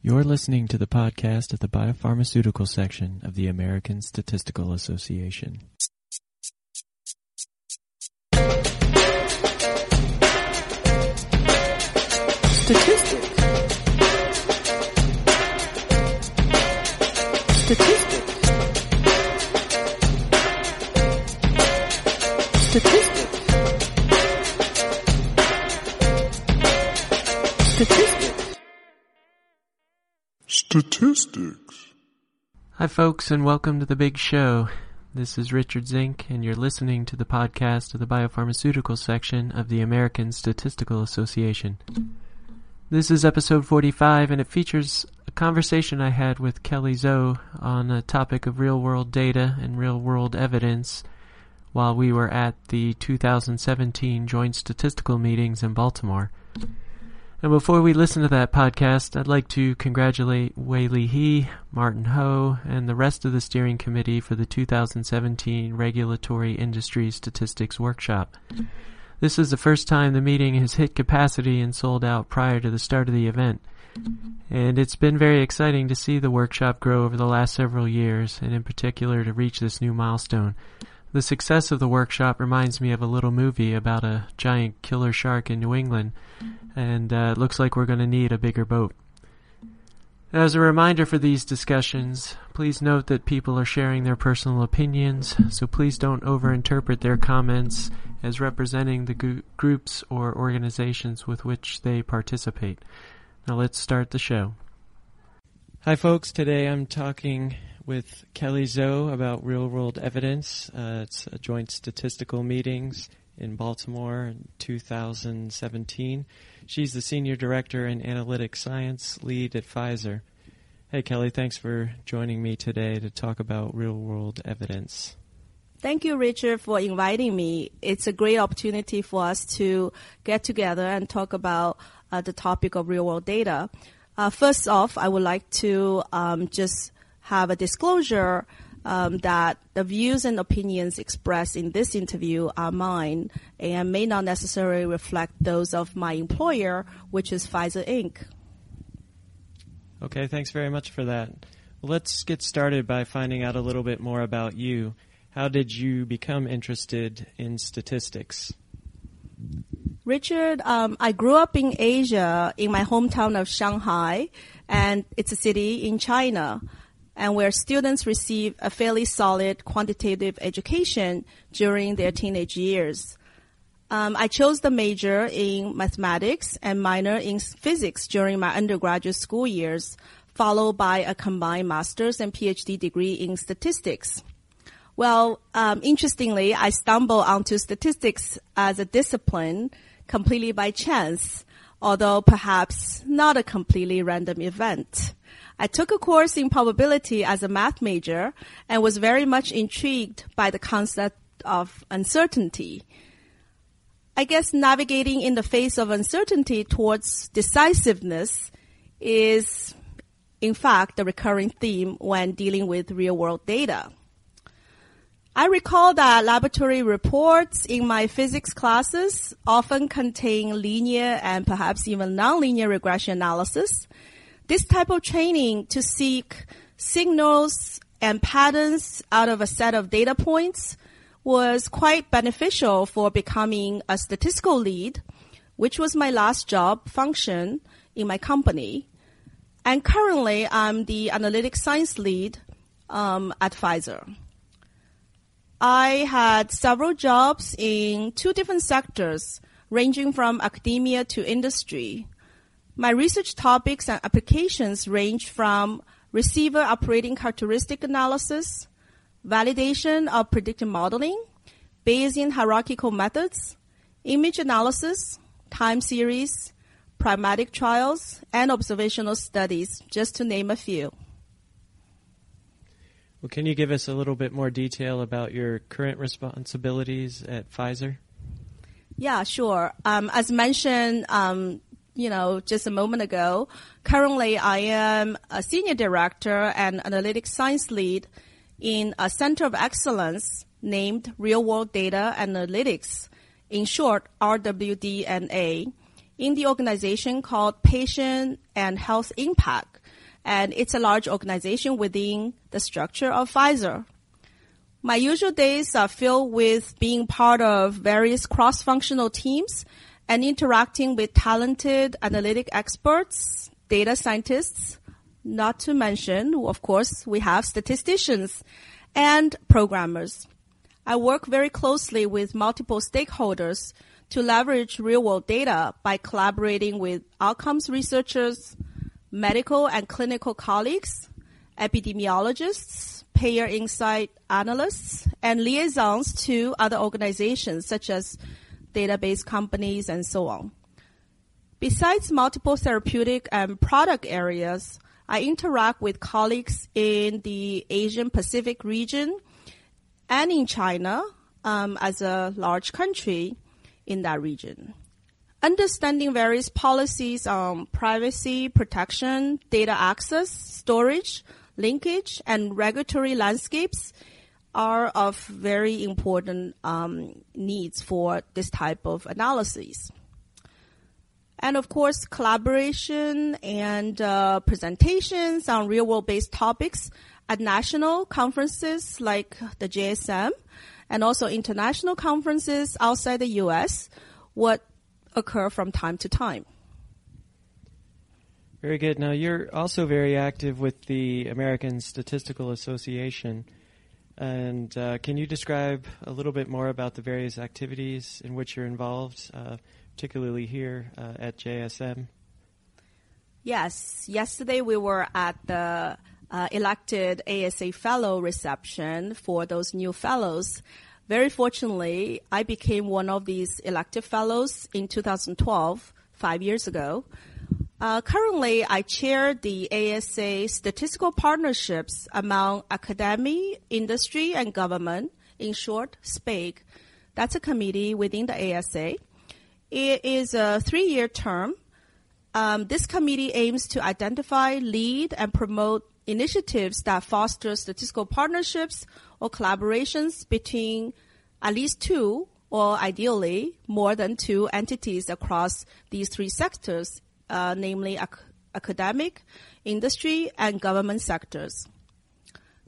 You're listening to the podcast of the biopharmaceutical section of the American Statistical Association. Statistics. Statistics. Statistics. Statistics. Hi, folks, and welcome to the big show. This is Richard Zink, and you're listening to the podcast of the biopharmaceutical section of the American Statistical Association. This is episode 45, and it features a conversation I had with Kelly Zou on a topic of real world data and real world evidence while we were at the 2017 Joint Statistical Meetings in Baltimore. And before we listen to that podcast, I'd like to congratulate Li He, Martin Ho, and the rest of the steering committee for the 2017 Regulatory Industry Statistics Workshop. This is the first time the meeting has hit capacity and sold out prior to the start of the event. And it's been very exciting to see the workshop grow over the last several years, and in particular to reach this new milestone. The success of the workshop reminds me of a little movie about a giant killer shark in New England, and uh, it looks like we're going to need a bigger boat. As a reminder for these discussions, please note that people are sharing their personal opinions, so please don't overinterpret their comments as representing the gr- groups or organizations with which they participate. Now let's start the show. Hi, folks. Today I'm talking with Kelly Zou about real world evidence. Uh, it's a joint statistical meetings in Baltimore in 2017. She's the Senior Director and Analytic Science Lead at Pfizer. Hey, Kelly, thanks for joining me today to talk about real world evidence. Thank you, Richard, for inviting me. It's a great opportunity for us to get together and talk about uh, the topic of real world data. Uh, first off, I would like to um, just have a disclosure um, that the views and opinions expressed in this interview are mine and may not necessarily reflect those of my employer, which is Pfizer Inc. Okay, thanks very much for that. Let's get started by finding out a little bit more about you. How did you become interested in statistics? Richard, um, I grew up in Asia, in my hometown of Shanghai, and it's a city in China, and where students receive a fairly solid quantitative education during their teenage years. Um, I chose the major in mathematics and minor in physics during my undergraduate school years, followed by a combined master's and PhD degree in statistics. Well, um, interestingly, I stumbled onto statistics as a discipline completely by chance, although perhaps not a completely random event. I took a course in probability as a math major and was very much intrigued by the concept of uncertainty. I guess navigating in the face of uncertainty towards decisiveness is, in fact, the recurring theme when dealing with real world data. I recall that laboratory reports in my physics classes often contain linear and perhaps even nonlinear regression analysis. This type of training to seek signals and patterns out of a set of data points was quite beneficial for becoming a statistical lead, which was my last job function in my company. And currently, I'm the analytic science lead um, at Pfizer. I had several jobs in two different sectors, ranging from academia to industry. My research topics and applications range from receiver operating characteristic analysis, validation of predictive modeling, Bayesian hierarchical methods, image analysis, time series, pragmatic trials, and observational studies, just to name a few. Well, can you give us a little bit more detail about your current responsibilities at Pfizer? Yeah, sure. Um, as mentioned, um, you know, just a moment ago, currently I am a senior director and analytics science lead in a center of excellence named Real World Data Analytics, in short, RWDNA, in the organization called Patient and Health Impact, and it's a large organization within the structure of Pfizer. My usual days are filled with being part of various cross-functional teams and interacting with talented analytic experts, data scientists, not to mention, of course, we have statisticians and programmers. I work very closely with multiple stakeholders to leverage real world data by collaborating with outcomes researchers, medical and clinical colleagues, epidemiologists, payer insight analysts, and liaisons to other organizations such as database companies and so on. Besides multiple therapeutic and product areas, I interact with colleagues in the Asian Pacific region and in China um, as a large country in that region. Understanding various policies on privacy protection, data access, storage, linkage, and regulatory landscapes are of very important um, needs for this type of analysis. And of course, collaboration and uh, presentations on real world based topics at national conferences like the JSM and also international conferences outside the US would occur from time to time. Very good. Now, you're also very active with the American Statistical Association. And uh, can you describe a little bit more about the various activities in which you're involved? Uh, particularly here uh, at JSM? Yes. Yesterday we were at the uh, elected ASA fellow reception for those new fellows. Very fortunately, I became one of these elected fellows in 2012, five years ago. Uh, currently, I chair the ASA statistical partnerships among academy, industry, and government, in short, SPAIG. That's a committee within the ASA. It is a three-year term. Um, this committee aims to identify, lead, and promote initiatives that foster statistical partnerships or collaborations between at least two or ideally more than two entities across these three sectors, uh, namely ac- academic, industry, and government sectors.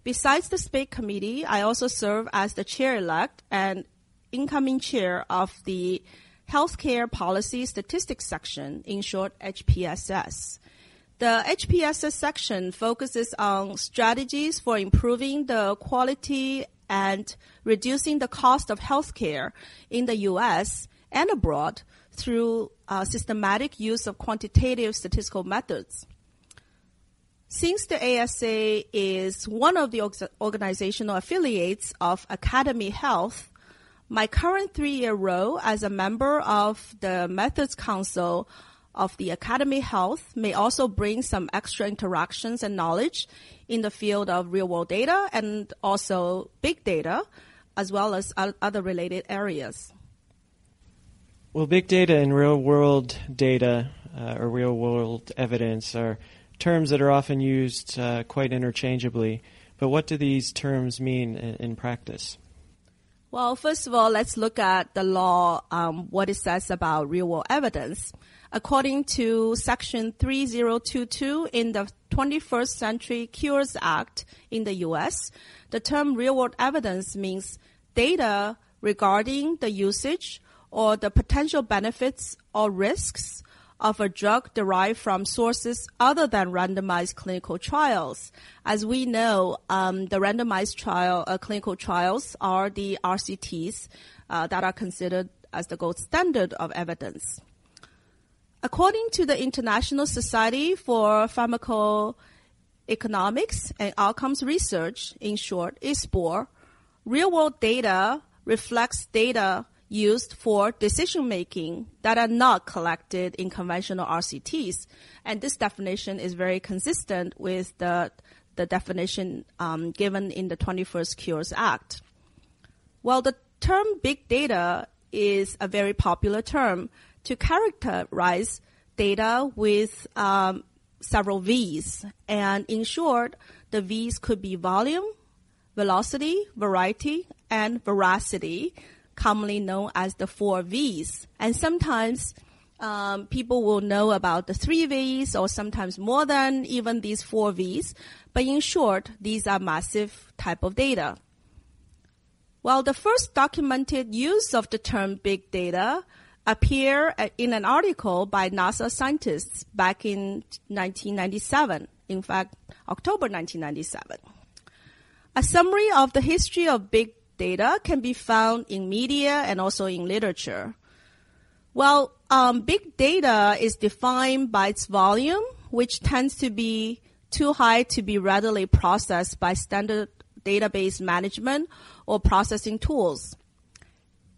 Besides the SPAIG committee, I also serve as the chair-elect and incoming chair of the Healthcare Policy Statistics section, in short HPSS. The HPSS section focuses on strategies for improving the quality and reducing the cost of healthcare in the U.S. and abroad through uh, systematic use of quantitative statistical methods. Since the ASA is one of the organizational affiliates of Academy Health, my current three-year role as a member of the Methods Council of the Academy Health may also bring some extra interactions and knowledge in the field of real-world data and also big data, as well as other related areas. Well, big data and real-world data uh, or real-world evidence are terms that are often used uh, quite interchangeably. But what do these terms mean in, in practice? Well, first of all, let's look at the law, um, what it says about real world evidence. According to Section 3022 in the 21st Century Cures Act in the U.S., the term real world evidence means data regarding the usage or the potential benefits or risks of a drug derived from sources other than randomized clinical trials. As we know, um, the randomized trial uh, clinical trials are the RCTs uh, that are considered as the gold standard of evidence. According to the International Society for Pharmacoeconomics and Outcomes Research, in short, ISPOR, real-world data reflects data used for decision making that are not collected in conventional RCTs. And this definition is very consistent with the, the definition um, given in the 21st Cures Act. Well, the term big data is a very popular term to characterize data with um, several V's. And in short, the V's could be volume, velocity, variety, and veracity commonly known as the four V's. And sometimes um, people will know about the three V's or sometimes more than even these four V's. But in short, these are massive type of data. Well, the first documented use of the term big data appeared in an article by NASA scientists back in 1997. In fact, October 1997. A summary of the history of big data can be found in media and also in literature. Well, um, big data is defined by its volume, which tends to be too high to be readily processed by standard database management or processing tools.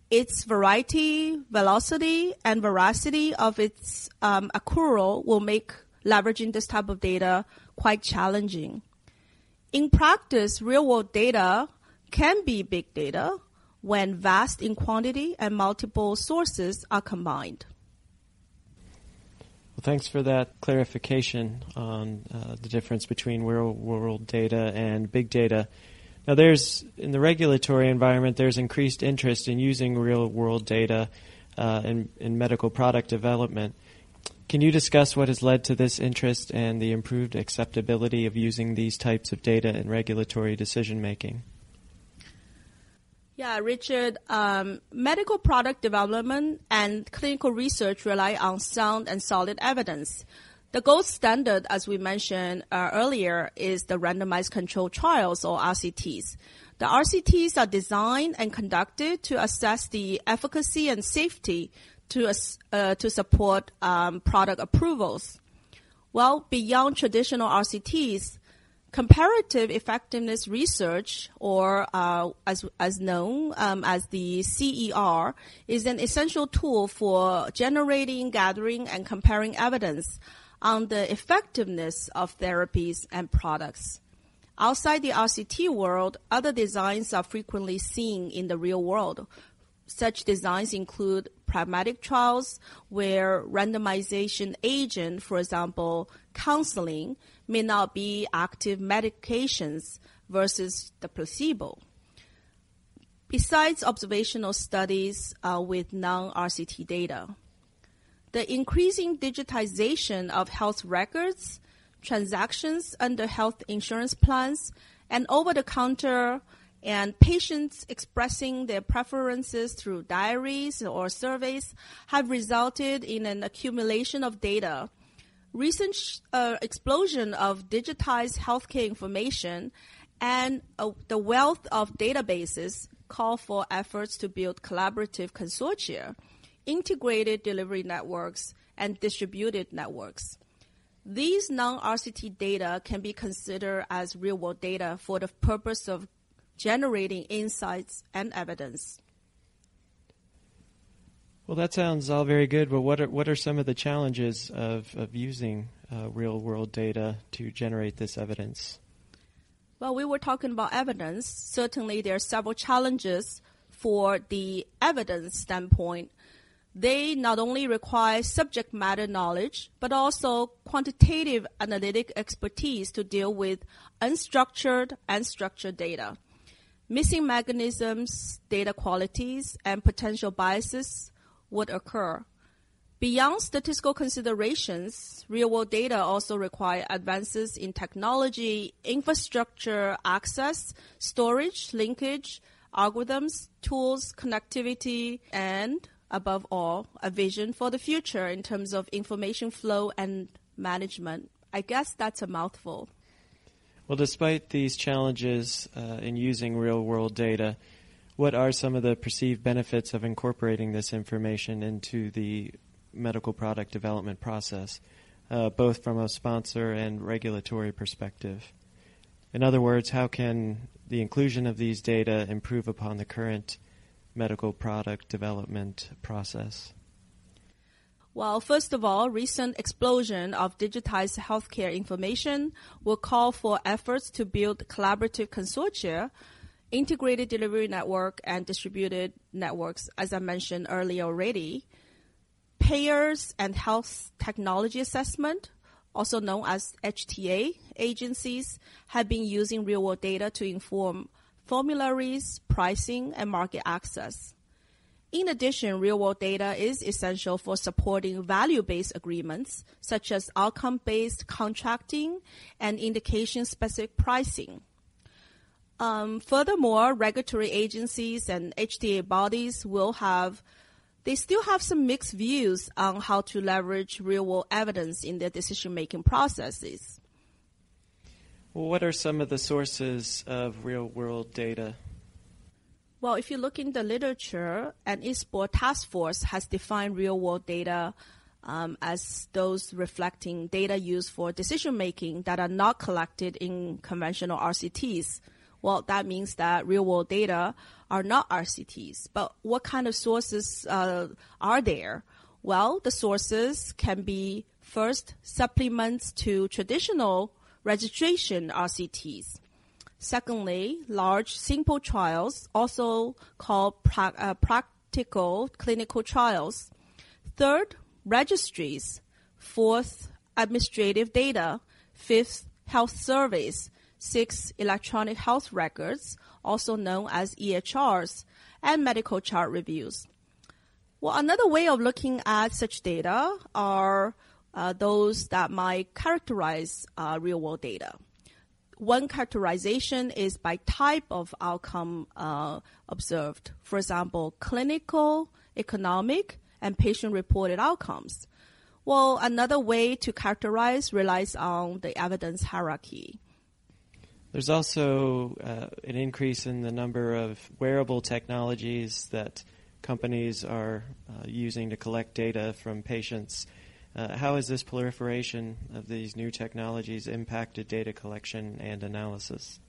Its variety, velocity, and veracity of its um, accrual will make leveraging this type of data quite challenging. In practice, real world data can be big data when vast in quantity and multiple sources are combined. Well, thanks for that clarification on uh, the difference between real world data and big data. Now, there's in the regulatory environment, there's increased interest in using real world data uh, in, in medical product development. Can you discuss what has led to this interest and the improved acceptability of using these types of data in regulatory decision making? Yeah, Richard, um, medical product development and clinical research rely on sound and solid evidence. The gold standard, as we mentioned uh, earlier, is the randomized controlled trials or RCTs. The RCTs are designed and conducted to assess the efficacy and safety to uh, to support um, product approvals. Well, beyond traditional RCTs, comparative effectiveness research, or uh, as as known um, as the CER, is an essential tool for generating, gathering, and comparing evidence on the effectiveness of therapies and products. Outside the RCT world, other designs are frequently seen in the real world. Such designs include pragmatic trials where randomization agent, for example, counseling, may not be active medications versus the placebo. Besides observational studies uh, with non-RCT data, the increasing digitization of health records, transactions under health insurance plans, and over-the-counter and patients expressing their preferences through diaries or surveys have resulted in an accumulation of data. Recent uh, explosion of digitized healthcare information and uh, the wealth of databases call for efforts to build collaborative consortia integrated delivery networks, and distributed networks. These non-RCT data can be considered as real-world data for the purpose of generating insights and evidence. Well, that sounds all very good, but what are, what are some of the challenges of, of using uh, real world data to generate this evidence? Well, we were talking about evidence. Certainly, there are several challenges for the evidence standpoint they not only require subject matter knowledge, but also quantitative analytic expertise to deal with unstructured and structured data. Missing mechanisms, data qualities, and potential biases would occur. Beyond statistical considerations, real world data also require advances in technology, infrastructure, access, storage, linkage, algorithms, tools, connectivity, and above all, a vision for the future in terms of information flow and management. I guess that's a mouthful. Well, despite these challenges uh, in using real world data, what are some of the perceived benefits of incorporating this information into the medical product development process, uh, both from a sponsor and regulatory perspective? In other words, how can the inclusion of these data improve upon the current medical product development process? Well, first of all, recent explosion of digitized healthcare information will call for efforts to build collaborative consortia, integrated delivery network, and distributed networks, as I mentioned earlier already. Payers and health technology assessment, also known as HTA agencies, have been using real world data to inform formularies, pricing, and market access. In addition, real world data is essential for supporting value based agreements, such as outcome based contracting and indication specific pricing. Um, furthermore, regulatory agencies and HTA bodies will have they still have some mixed views on how to leverage real world evidence in their decision making processes. Well, what are some of the sources of real world data? Well, if you look in the literature, an ISPOR task force has defined real world data um, as those reflecting data used for decision making that are not collected in conventional RCTs. Well, that means that real world data are not RCTs. But what kind of sources uh, are there? Well, the sources can be first supplements to traditional registration RCTs. Secondly, large simple trials, also called pra- uh, practical clinical trials. Third, registries. Fourth, administrative data. Fifth, health surveys. Six, electronic health records, also known as EHRs, and medical chart reviews. Well, another way of looking at such data are uh, those that might characterize uh, real world data. One characterization is by type of outcome uh, observed. For example, clinical, economic, and patient reported outcomes. Well, another way to characterize relies on the evidence hierarchy. There's also uh, an increase in the number of wearable technologies that companies are uh, using to collect data from patients. Uh, how has this proliferation of these new technologies impacted data collection and analysis?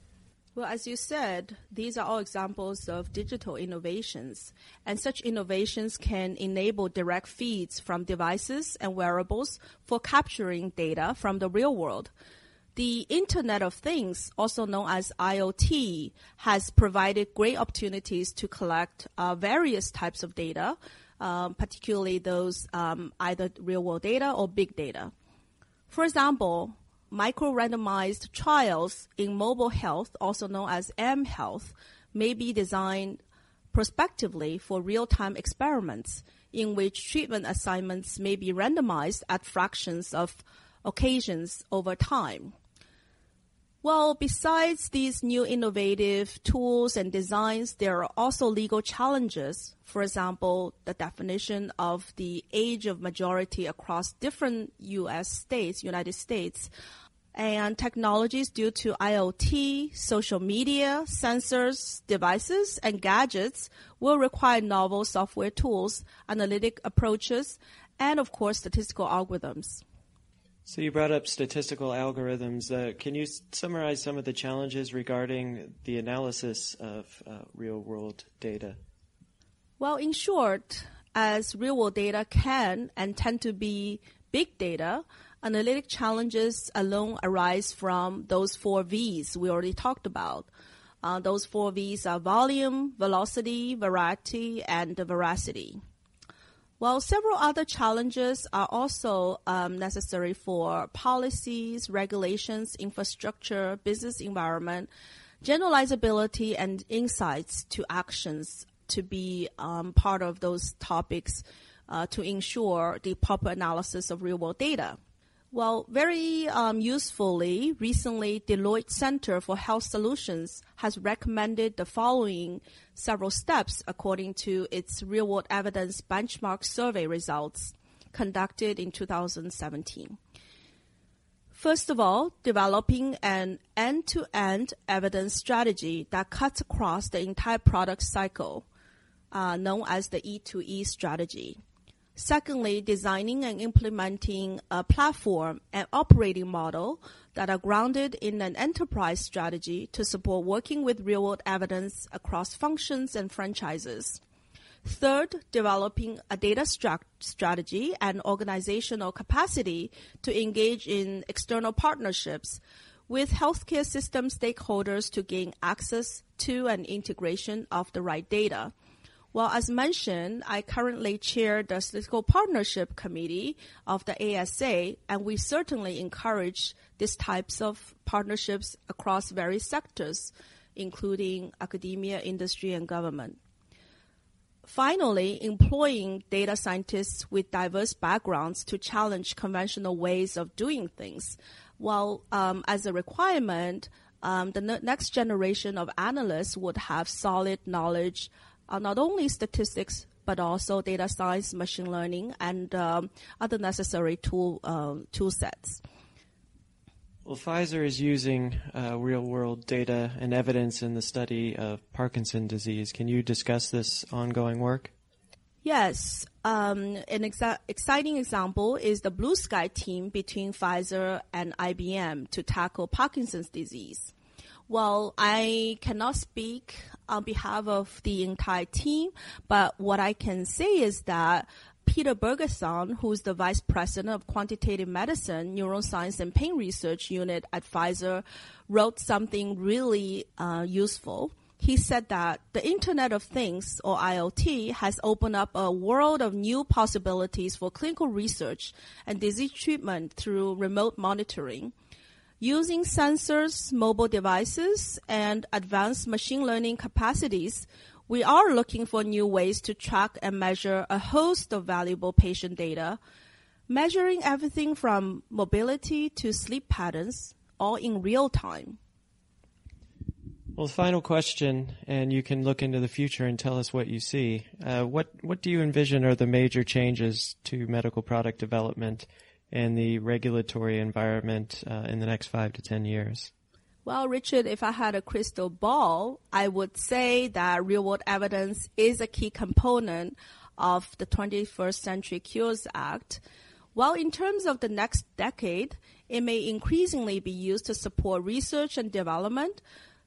Well, as you said, these are all examples of digital innovations, and such innovations can enable direct feeds from devices and wearables for capturing data from the real world. The Internet of Things, also known as IoT, has provided great opportunities to collect uh, various types of data, um, particularly those um, either real world data or big data. For example, micro randomized trials in mobile health, also known as M health, may be designed prospectively for real time experiments in which treatment assignments may be randomized at fractions of occasions over time. Well, besides these new innovative tools and designs, there are also legal challenges. For example, the definition of the age of majority across different U.S. states, United States, and technologies due to IoT, social media, sensors, devices, and gadgets will require novel software tools, analytic approaches, and of course, statistical algorithms. So you brought up statistical algorithms. Uh, can you summarize some of the challenges regarding the analysis of uh, real-world data? Well, in short, as real-world data can and tend to be big data, analytic challenges alone arise from those four V's we already talked about. Uh, those four V's are volume, velocity, variety, and veracity. While several other challenges are also um, necessary for policies, regulations, infrastructure, business environment, generalizability, and insights to actions to be um, part of those topics uh, to ensure the proper analysis of real world data. Well, very um, usefully, recently Deloitte Center for Health Solutions has recommended the following several steps according to its real world evidence benchmark survey results conducted in 2017. First of all, developing an end to end evidence strategy that cuts across the entire product cycle, uh, known as the E2E strategy. Secondly, designing and implementing a platform and operating model that are grounded in an enterprise strategy to support working with real world evidence across functions and franchises. Third, developing a data strategy and organizational capacity to engage in external partnerships with healthcare system stakeholders to gain access to and integration of the right data. Well, as mentioned, I currently chair the Statistical Partnership Committee of the ASA, and we certainly encourage these types of partnerships across various sectors, including academia, industry, and government. Finally, employing data scientists with diverse backgrounds to challenge conventional ways of doing things. While um, as a requirement, um, the ne- next generation of analysts would have solid knowledge, uh, not only statistics but also data science, machine learning, and um, other necessary tool uh, tool sets. Well, Pfizer is using uh, real world data and evidence in the study of Parkinson's disease. Can you discuss this ongoing work? Yes. Um, an exa- exciting example is the Blue Sky team between Pfizer and IBM to tackle Parkinson's disease. Well, I cannot speak on behalf of the entire team, but what I can say is that Peter Bergethon, who's the vice president of quantitative medicine, neuroscience, and pain research unit at Pfizer, wrote something really uh, useful. He said that the Internet of Things, or IoT, has opened up a world of new possibilities for clinical research and disease treatment through remote monitoring. Using sensors, mobile devices, and advanced machine learning capacities, we are looking for new ways to track and measure a host of valuable patient data, measuring everything from mobility to sleep patterns, all in real time. Well, final question, and you can look into the future and tell us what you see. Uh, what what do you envision are the major changes to medical product development and the regulatory environment uh, in the next five to ten years? Well, Richard, if I had a crystal ball, I would say that real world evidence is a key component of the 21st Century Cures Act. While in terms of the next decade, it may increasingly be used to support research and development,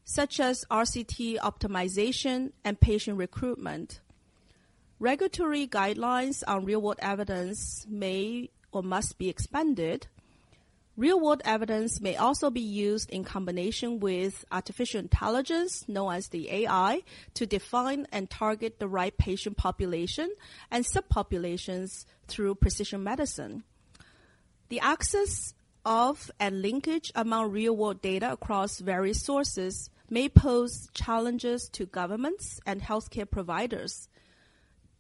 such as RCT optimization and patient recruitment. Regulatory guidelines on real world evidence may or must be expanded Real world evidence may also be used in combination with artificial intelligence, known as the AI, to define and target the right patient population and subpopulations through precision medicine. The access of and linkage among real world data across various sources may pose challenges to governments and healthcare providers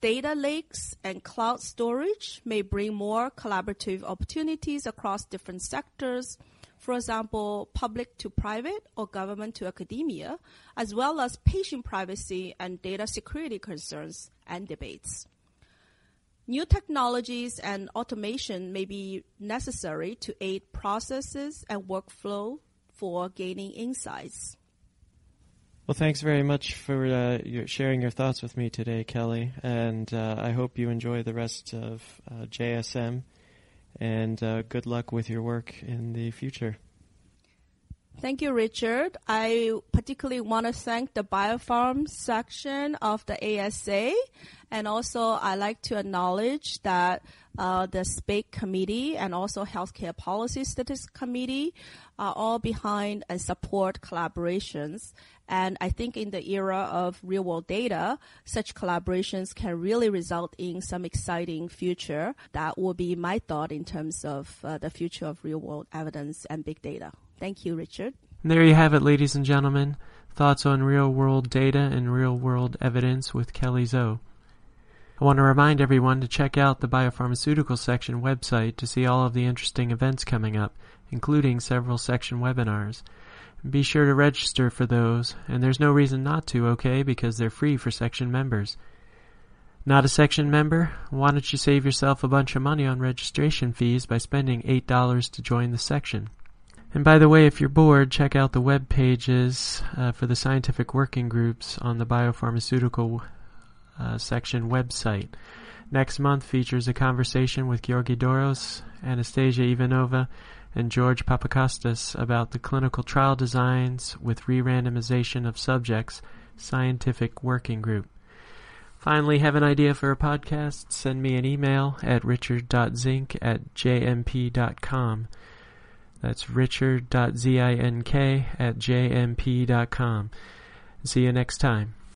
Data lakes and cloud storage may bring more collaborative opportunities across different sectors, for example, public to private or government to academia, as well as patient privacy and data security concerns and debates. New technologies and automation may be necessary to aid processes and workflow for gaining insights. Well, thanks very much for uh, your sharing your thoughts with me today, Kelly. And uh, I hope you enjoy the rest of uh, JSM. And uh, good luck with your work in the future. Thank you, Richard. I particularly want to thank the biopharm section of the ASA. And also, I like to acknowledge that uh, the SPAIG committee and also Healthcare Policy Statistics Committee are all behind and support collaborations. And I think in the era of real world data, such collaborations can really result in some exciting future. That will be my thought in terms of uh, the future of real world evidence and big data. Thank you, Richard. There you have it, ladies and gentlemen. Thoughts on real world data and real world evidence with Kelly Zou. I want to remind everyone to check out the biopharmaceutical section website to see all of the interesting events coming up, including several section webinars. Be sure to register for those, and there's no reason not to, okay, because they're free for section members. Not a section member? Why don't you save yourself a bunch of money on registration fees by spending $8 to join the section? And by the way, if you're bored, check out the web pages uh, for the scientific working groups on the biopharmaceutical uh, section website. Next month features a conversation with Georgi Doros, Anastasia Ivanova, and George Papakostas about the clinical trial designs with re-randomization of subjects scientific working group. Finally, have an idea for a podcast? Send me an email at richard.zink at jmp.com. That's richard.zink at jmp.com. See you next time.